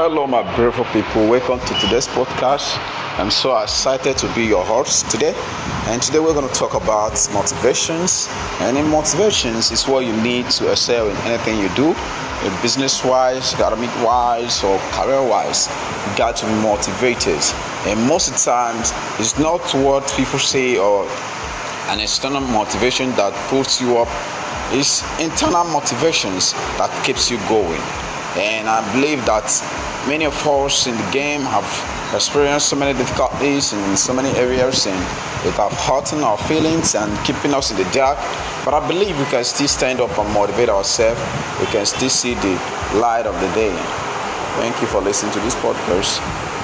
Hello, my beautiful people. Welcome to today's podcast. I'm so excited to be your host today. And today we're going to talk about motivations. And in motivations is what you need to excel in anything you do, business wise, academic wise, or career wise. You got to be motivated. And most of the times, it's not what people say or an external motivation that puts you up. It's internal motivations that keeps you going. And I believe that many of us in the game have experienced so many difficulties in so many areas and it have hurting our feelings and keeping us in the dark. But I believe we can still stand up and motivate ourselves. We can still see the light of the day. Thank you for listening to this podcast.